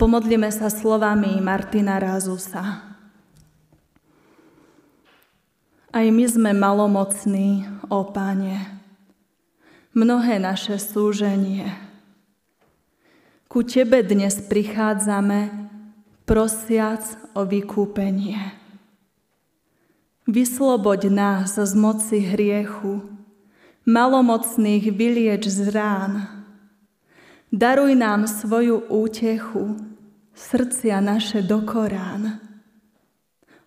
Pomodlíme sa slovami Martina Rázusa. Aj my sme malomocní, ó Pane, mnohé naše súženie. Ku Tebe dnes prichádzame, prosiac o vykúpenie. Vysloboď nás z moci hriechu, malomocných vylieč z rán. Daruj nám svoju útechu, srdcia naše do Korán.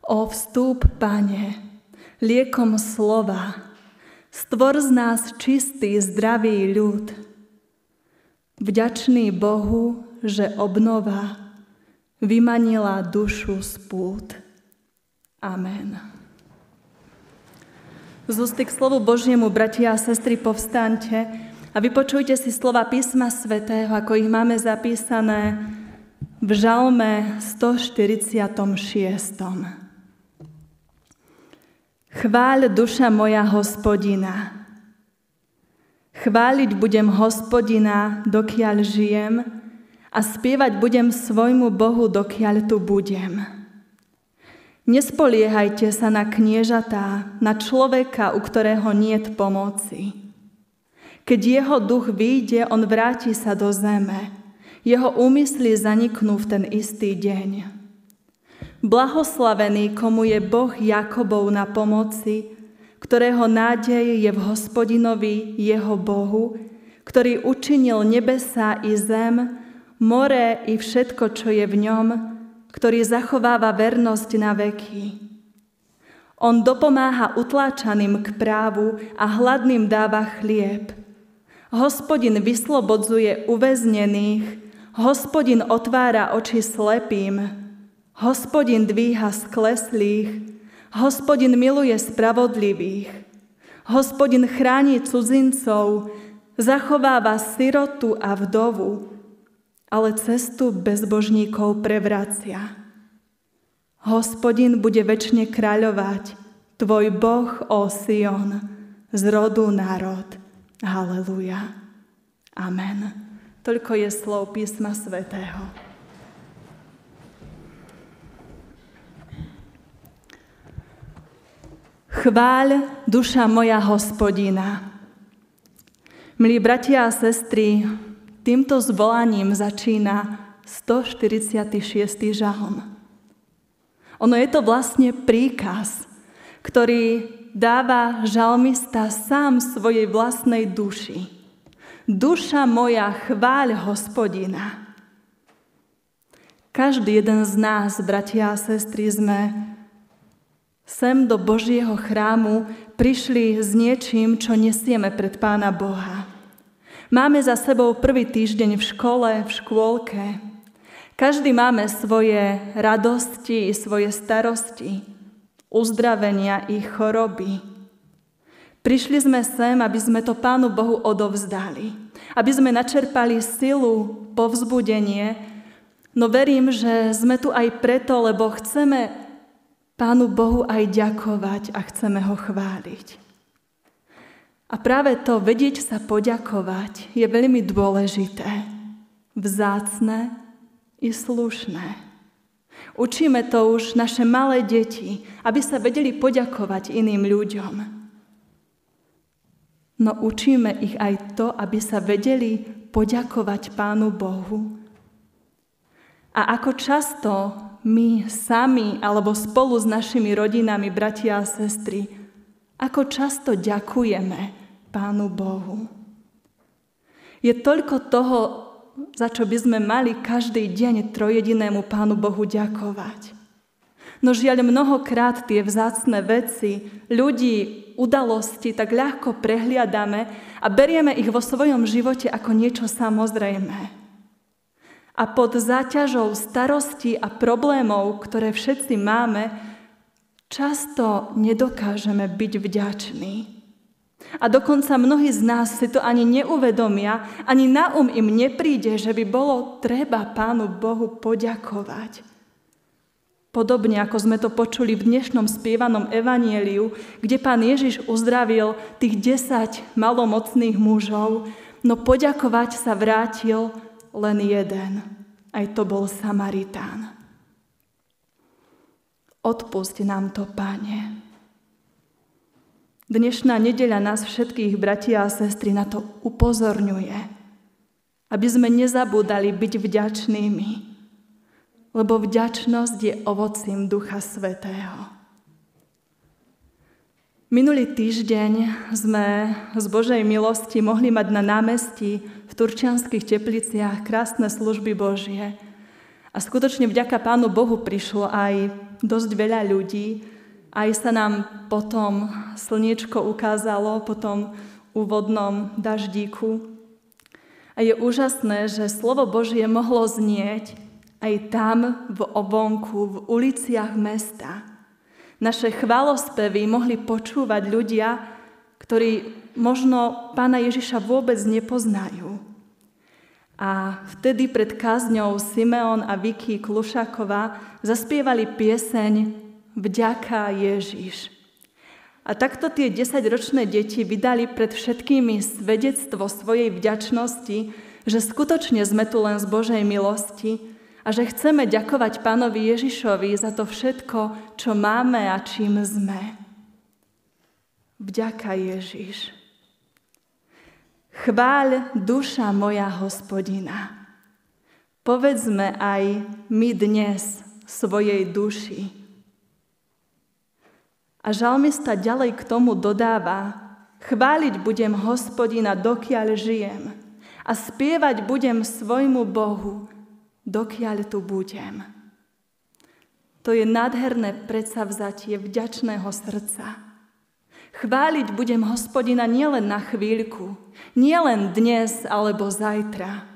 O vstúp, Pane, liekom slova, stvor z nás čistý, zdravý ľud. Vďačný Bohu, že obnova vymanila dušu z pút. Amen. Z ústy k slovu Božiemu, bratia a sestry, povstaňte a vypočujte si slova písma svätého, ako ich máme zapísané v žalme 146. Chváľ duša moja hospodina. Chváliť budem hospodina, dokiaľ žijem a spievať budem svojmu Bohu, dokiaľ tu budem. Nespoliehajte sa na kniežatá, na človeka, u ktorého niet pomoci. Keď jeho duch vyjde, on vráti sa do zeme jeho úmysly zaniknú v ten istý deň. Blahoslavený, komu je Boh Jakobov na pomoci, ktorého nádej je v hospodinovi, jeho Bohu, ktorý učinil nebesa i zem, more i všetko, čo je v ňom, ktorý zachováva vernosť na veky. On dopomáha utláčaným k právu a hladným dáva chlieb. Hospodin vyslobodzuje uväznených, Hospodin otvára oči slepým, hospodin dvíha skleslých, hospodin miluje spravodlivých, hospodin chráni cudzincov, zachováva sirotu a vdovu, ale cestu bezbožníkov prevracia. Hospodin bude väčšine kráľovať, tvoj Boh, o Sion, z rodu národ. Haleluja. Amen. Toľko je slov písma svätého. Chváľ, duša moja hospodina. Milí bratia a sestry, týmto zvolaním začína 146. žalm. Ono je to vlastne príkaz, ktorý dáva žalmista sám svojej vlastnej duši. Duša moja, chváľ hospodina. Každý jeden z nás, bratia a sestry, sme sem do Božieho chrámu prišli s niečím, čo nesieme pred Pána Boha. Máme za sebou prvý týždeň v škole, v škôlke. Každý máme svoje radosti svoje starosti, uzdravenia i choroby. Prišli sme sem, aby sme to Pánu Bohu odovzdali. Aby sme načerpali silu, povzbudenie. No verím, že sme tu aj preto, lebo chceme Pánu Bohu aj ďakovať a chceme ho chváliť. A práve to vedieť sa poďakovať je veľmi dôležité, vzácne i slušné. Učíme to už naše malé deti, aby sa vedeli poďakovať iným ľuďom no učíme ich aj to, aby sa vedeli poďakovať Pánu Bohu. A ako často my sami alebo spolu s našimi rodinami, bratia a sestry, ako často ďakujeme Pánu Bohu. Je toľko toho, za čo by sme mali každý deň trojedinému Pánu Bohu ďakovať. No žiaľ, mnohokrát tie vzácne veci, ľudí, udalosti tak ľahko prehliadame a berieme ich vo svojom živote ako niečo samozrejmé. A pod záťažou starostí a problémov, ktoré všetci máme, často nedokážeme byť vďační. A dokonca mnohí z nás si to ani neuvedomia, ani na um im nepríde, že by bolo treba Pánu Bohu poďakovať. Podobne ako sme to počuli v dnešnom spievanom evanieliu, kde pán Ježiš uzdravil tých desať malomocných mužov, no poďakovať sa vrátil len jeden. aj to bol Samaritán. Odpusť nám to, Pane. Dnešná nedeľa nás všetkých, bratia a sestry, na to upozorňuje, aby sme nezabúdali byť vďačnými, lebo vďačnosť je ovocím Ducha Svetého. Minulý týždeň sme z Božej milosti mohli mať na námestí v Turčianských tepliciach krásne služby Božie. A skutočne vďaka Pánu Bohu prišlo aj dosť veľa ľudí. Aj sa nám potom slniečko ukázalo po tom úvodnom daždíku. A je úžasné, že slovo Božie mohlo znieť aj tam v obonku, v uliciach mesta. Naše chválospevy mohli počúvať ľudia, ktorí možno pána Ježiša vôbec nepoznajú. A vtedy pred kázňou Simeon a Vicky Klušáková zaspievali pieseň Vďaka Ježiš. A takto tie desaťročné deti vydali pred všetkými svedectvo svojej vďačnosti, že skutočne sme tu len z Božej milosti a že chceme ďakovať pánovi Ježišovi za to všetko, čo máme a čím sme. Vďaka Ježiš. Chváľ duša moja hospodina. Povedzme aj my dnes svojej duši. A žalmista ďalej k tomu dodáva, chváliť budem hospodina, dokiaľ žijem a spievať budem svojmu Bohu, dokiaľ tu budem. To je nádherné predsavzatie vďačného srdca. Chváliť budem hospodina nielen na chvíľku, nielen dnes alebo zajtra.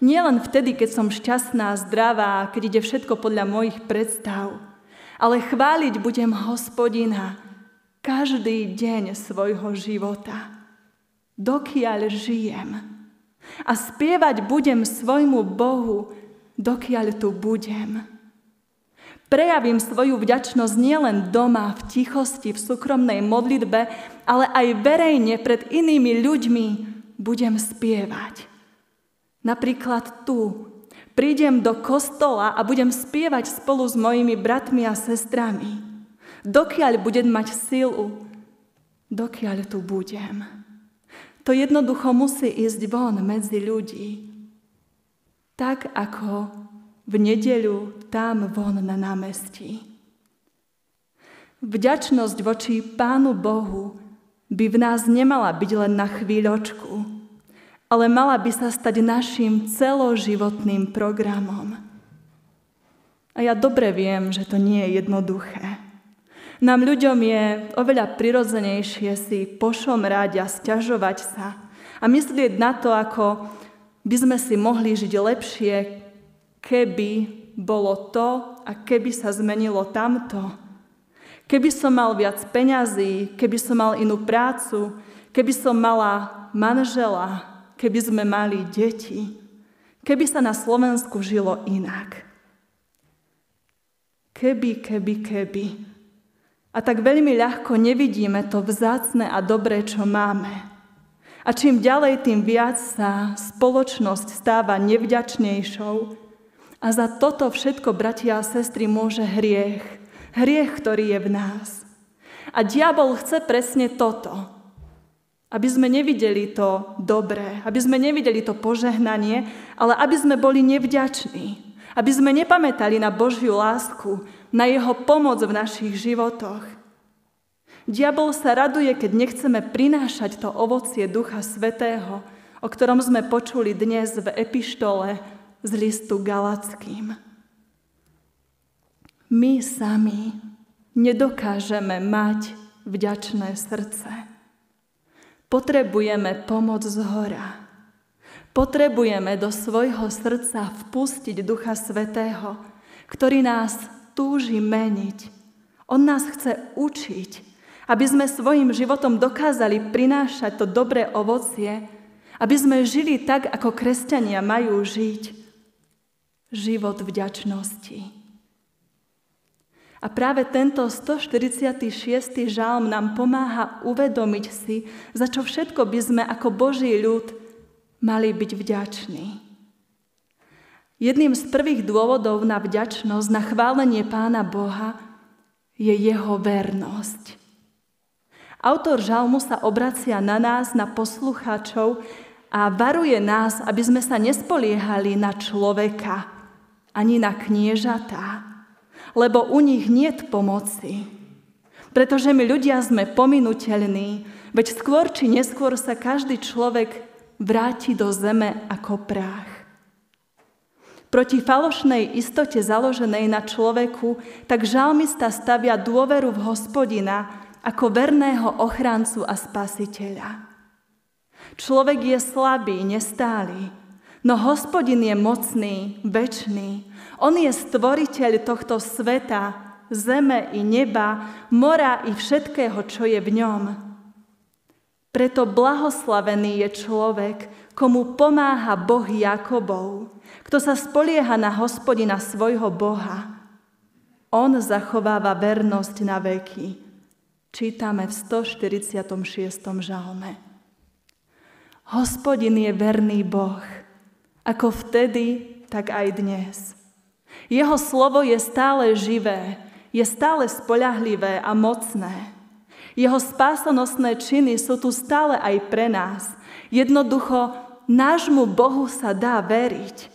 Nielen vtedy, keď som šťastná, zdravá, keď ide všetko podľa mojich predstav. Ale chváliť budem hospodina každý deň svojho života, dokiaľ žijem. A spievať budem svojmu Bohu, dokiaľ tu budem. Prejavím svoju vďačnosť nielen doma, v tichosti, v súkromnej modlitbe, ale aj verejne pred inými ľuďmi budem spievať. Napríklad tu. Prídem do kostola a budem spievať spolu s mojimi bratmi a sestrami. Dokiaľ budem mať silu, dokiaľ tu budem. To jednoducho musí ísť von medzi ľudí. Tak ako v nedeľu tam von na námestí. Vďačnosť voči Pánu Bohu by v nás nemala byť len na chvíľočku, ale mala by sa stať našim celoživotným programom. A ja dobre viem, že to nie je jednoduché. Nám ľuďom je oveľa prirodzenejšie si pošomrať a stiažovať sa a myslieť na to, ako by sme si mohli žiť lepšie, keby bolo to a keby sa zmenilo tamto. Keby som mal viac peňazí, keby som mal inú prácu, keby som mala manžela, keby sme mali deti, keby sa na Slovensku žilo inak. Keby, keby, keby. A tak veľmi ľahko nevidíme to vzácne a dobré, čo máme. A čím ďalej, tým viac sa spoločnosť stáva nevďačnejšou, a za toto všetko, bratia a sestry, môže hriech. Hriech, ktorý je v nás. A diabol chce presne toto. Aby sme nevideli to dobré, aby sme nevideli to požehnanie, ale aby sme boli nevďační. Aby sme nepamätali na Božiu lásku, na Jeho pomoc v našich životoch. Diabol sa raduje, keď nechceme prinášať to ovocie Ducha Svetého, o ktorom sme počuli dnes v epištole z listu Galackým. My sami nedokážeme mať vďačné srdce. Potrebujeme pomoc z hora. Potrebujeme do svojho srdca vpustiť Ducha Svetého, ktorý nás túži meniť. On nás chce učiť, aby sme svojim životom dokázali prinášať to dobré ovocie, aby sme žili tak, ako kresťania majú žiť život vďačnosti. A práve tento 146. žalm nám pomáha uvedomiť si, za čo všetko by sme ako Boží ľud mali byť vďační. Jedným z prvých dôvodov na vďačnosť, na chválenie Pána Boha je jeho vernosť. Autor žalmu sa obracia na nás, na poslucháčov a varuje nás, aby sme sa nespoliehali na človeka, ani na kniežatá, lebo u nich nie pomoci. Pretože my ľudia sme pominuteľní, veď skôr či neskôr sa každý človek vráti do zeme ako prách. Proti falošnej istote založenej na človeku, tak žalmista stavia dôveru v hospodina, ako verného ochrancu a spasiteľa. Človek je slabý, nestály, no hospodin je mocný, väčší. On je stvoriteľ tohto sveta, zeme i neba, mora i všetkého, čo je v ňom. Preto blahoslavený je človek, komu pomáha Boh Jakobov, kto sa spolieha na hospodina svojho Boha. On zachováva vernosť na veky čítame v 146. žalme. Hospodin je verný Boh, ako vtedy, tak aj dnes. Jeho slovo je stále živé, je stále spoľahlivé a mocné. Jeho spásonosné činy sú tu stále aj pre nás. Jednoducho, nášmu Bohu sa dá veriť.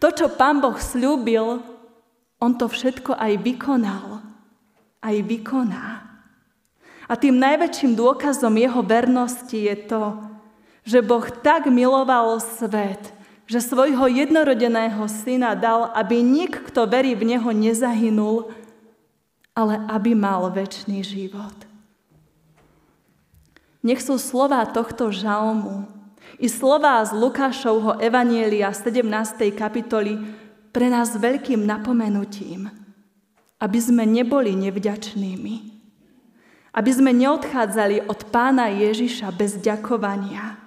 To, čo Pán Boh slúbil, On to všetko aj vykonal. Aj vykoná. A tým najväčším dôkazom jeho vernosti je to, že Boh tak miloval svet, že svojho jednorodeného syna dal, aby nik, kto verí v Neho, nezahynul, ale aby mal väčší život. Nech sú slova tohto žalmu i slova z Lukášovho Evanielia 17. kapitoly pre nás veľkým napomenutím, aby sme neboli nevďačnými aby sme neodchádzali od pána Ježiša bez ďakovania,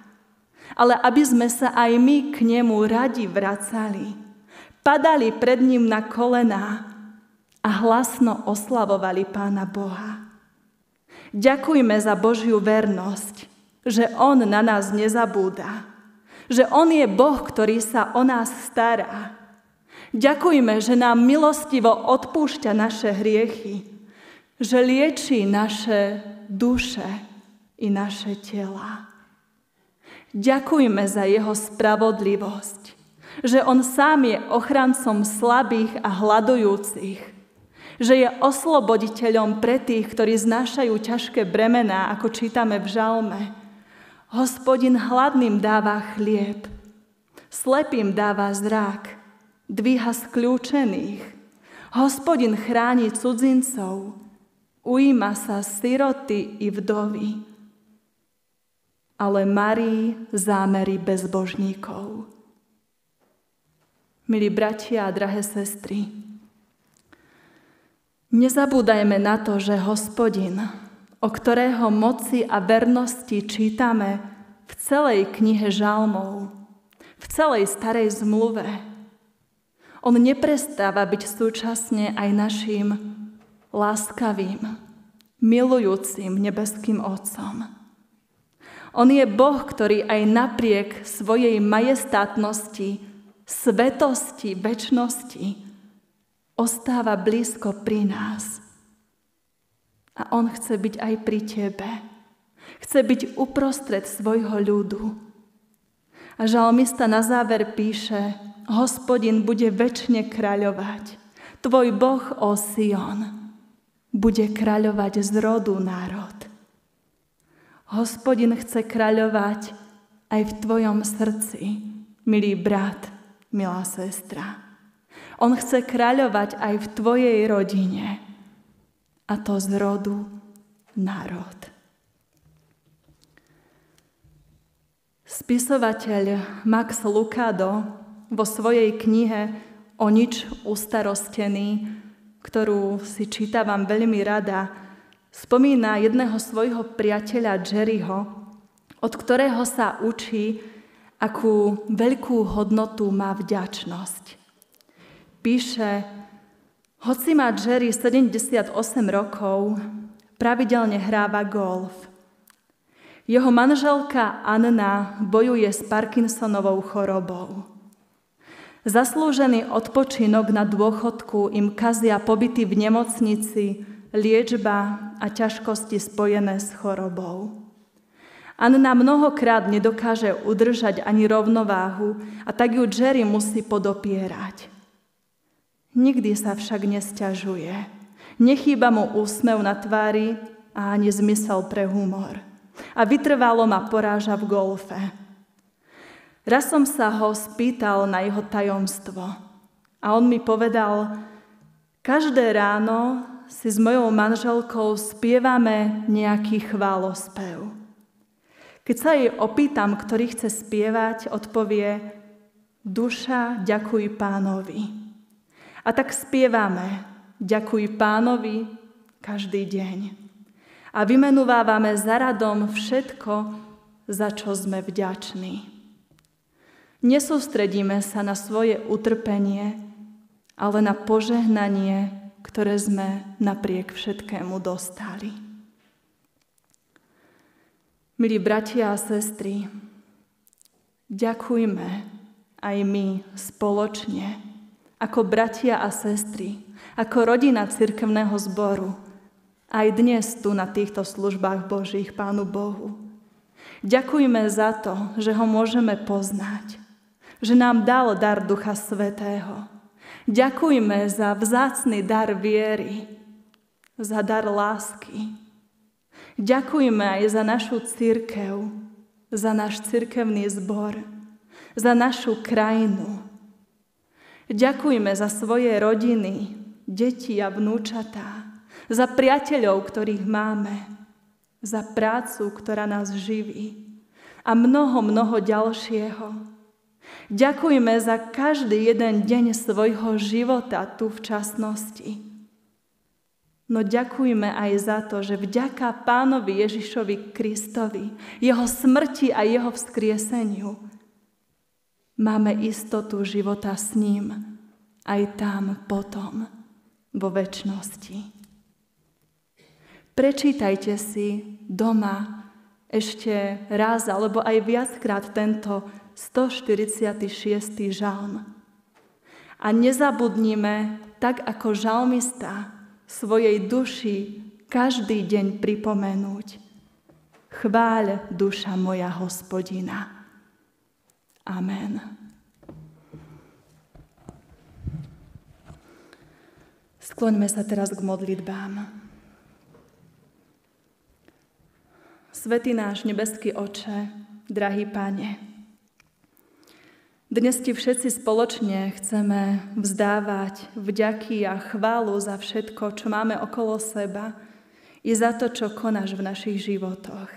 ale aby sme sa aj my k nemu radi vracali, padali pred ním na kolená a hlasno oslavovali pána Boha. Ďakujme za Božiu vernosť, že On na nás nezabúda, že On je Boh, ktorý sa o nás stará. Ďakujme, že nám milostivo odpúšťa naše hriechy, že lieči naše duše i naše tela. Ďakujme za jeho spravodlivosť, že on sám je ochrancom slabých a hľadujúcich, že je osloboditeľom pre tých, ktorí znášajú ťažké bremená, ako čítame v žalme. Hospodin hladným dáva chlieb, slepým dáva zrak, dvíha skľúčených. Hospodin chráni cudzincov, ujíma sa siroty i vdovy, ale marí zámery bezbožníkov. Milí bratia a drahé sestry, nezabúdajme na to, že hospodin, o ktorého moci a vernosti čítame v celej knihe žalmov, v celej starej zmluve, on neprestáva byť súčasne aj našim láskavým, milujúcim nebeským Otcom. On je Boh, ktorý aj napriek svojej majestátnosti, svetosti, väčšnosti ostáva blízko pri nás. A On chce byť aj pri tebe. Chce byť uprostred svojho ľudu. A žalmista na záver píše, hospodin bude väčšine kráľovať. Tvoj Boh, o Sion bude kráľovať z rodu národ. Hospodin chce kráľovať aj v tvojom srdci, milý brat, milá sestra. On chce kráľovať aj v tvojej rodine, a to z rodu národ. Spisovateľ Max Lucado vo svojej knihe O nič ustarostený ktorú si čítavam veľmi rada, spomína jedného svojho priateľa Jerryho, od ktorého sa učí, akú veľkú hodnotu má vďačnosť. Píše, hoci má Jerry 78 rokov, pravidelne hráva golf. Jeho manželka Anna bojuje s Parkinsonovou chorobou. Zaslúžený odpočinok na dôchodku im kazia pobyty v nemocnici, liečba a ťažkosti spojené s chorobou. Anna mnohokrát nedokáže udržať ani rovnováhu a tak ju Jerry musí podopierať. Nikdy sa však nesťažuje. Nechýba mu úsmev na tvári a ani zmysel pre humor. A vytrvalo ma poráža v golfe. Raz som sa ho spýtal na jeho tajomstvo a on mi povedal, každé ráno si s mojou manželkou spievame nejaký chválospev. Keď sa jej opýtam, ktorý chce spievať, odpovie Duša, ďakuj pánovi. A tak spievame Ďakuj pánovi každý deň. A vymenúvávame za radom všetko, za čo sme vďační. Nesústredíme sa na svoje utrpenie, ale na požehnanie, ktoré sme napriek všetkému dostali. Milí bratia a sestry, ďakujme aj my spoločne, ako bratia a sestry, ako rodina cirkevného zboru, aj dnes tu na týchto službách Božích Pánu Bohu. Ďakujme za to, že ho môžeme poznať, že nám dal dar Ducha Svetého. Ďakujme za vzácný dar viery, za dar lásky. Ďakujme aj za našu církev, za náš církevný zbor, za našu krajinu. Ďakujme za svoje rodiny, deti a vnúčatá, za priateľov, ktorých máme, za prácu, ktorá nás živí a mnoho, mnoho ďalšieho. Ďakujme za každý jeden deň svojho života tu v časnosti. No ďakujme aj za to, že vďaka pánovi Ježišovi Kristovi, jeho smrti a jeho vzkrieseniu, máme istotu života s ním aj tam potom, vo väčšnosti. Prečítajte si doma ešte raz alebo aj viackrát tento 146. žalm. A nezabudnime, tak ako žalmista, svojej duši každý deň pripomenúť. Chváľ duša moja hospodina. Amen. Skloňme sa teraz k modlitbám. Svetý náš nebeský oče, drahý Pane, dnes ti všetci spoločne chceme vzdávať vďaky a chválu za všetko, čo máme okolo seba i za to, čo konáš v našich životoch.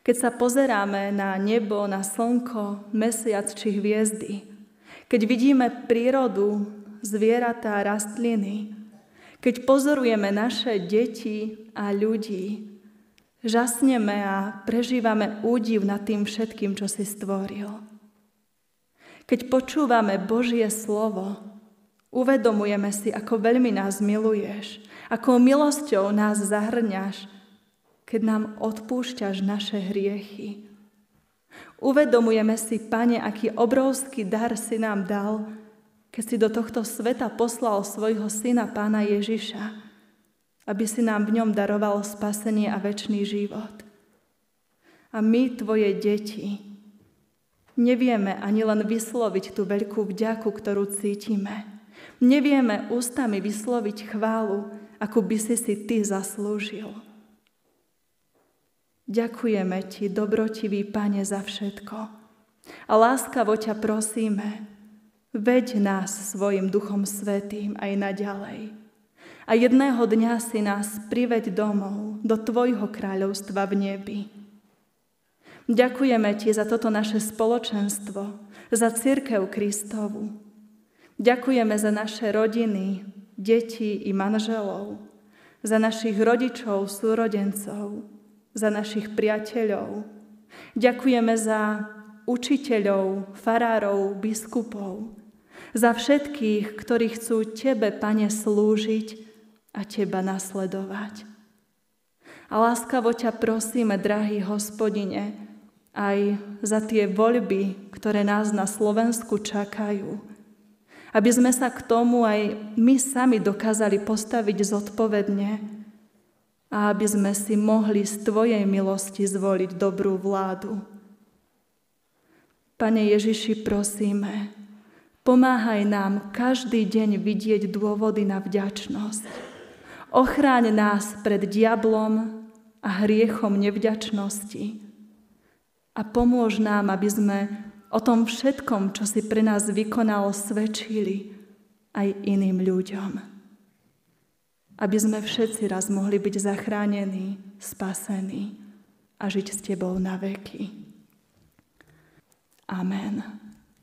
Keď sa pozeráme na nebo, na slnko, mesiac či hviezdy, keď vidíme prírodu, zvieratá, rastliny, keď pozorujeme naše deti a ľudí, žasneme a prežívame údiv nad tým všetkým, čo si stvoril. Keď počúvame Božie slovo, uvedomujeme si, ako veľmi nás miluješ, akou milosťou nás zahrňaš, keď nám odpúšťaš naše hriechy. Uvedomujeme si, Pane, aký obrovský dar si nám dal, keď si do tohto sveta poslal svojho syna Pána Ježiša, aby si nám v ňom daroval spasenie a väčší život. A my, Tvoje deti, Nevieme ani len vysloviť tú veľkú vďaku, ktorú cítime. Nevieme ústami vysloviť chválu, ako by si si ty zaslúžil. Ďakujeme ti, dobrotivý Pane, za všetko. A láskavo ťa prosíme, veď nás svojim Duchom Svetým aj naďalej. A jedného dňa si nás priveď domov do Tvojho kráľovstva v nebi. Ďakujeme Ti za toto naše spoločenstvo, za církev Kristovu. Ďakujeme za naše rodiny, deti i manželov, za našich rodičov, súrodencov, za našich priateľov. Ďakujeme za učiteľov, farárov, biskupov, za všetkých, ktorí chcú Tebe, Pane, slúžiť a Teba nasledovať. A láskavo ťa prosíme, drahý hospodine, aj za tie voľby, ktoré nás na Slovensku čakajú. Aby sme sa k tomu aj my sami dokázali postaviť zodpovedne a aby sme si mohli z Tvojej milosti zvoliť dobrú vládu. Pane Ježiši, prosíme, pomáhaj nám každý deň vidieť dôvody na vďačnosť. Ochráň nás pred diablom a hriechom nevďačnosti a pomôž nám, aby sme o tom všetkom, čo si pre nás vykonal, svedčili aj iným ľuďom. Aby sme všetci raz mohli byť zachránení, spasení a žiť s Tebou na veky. Amen.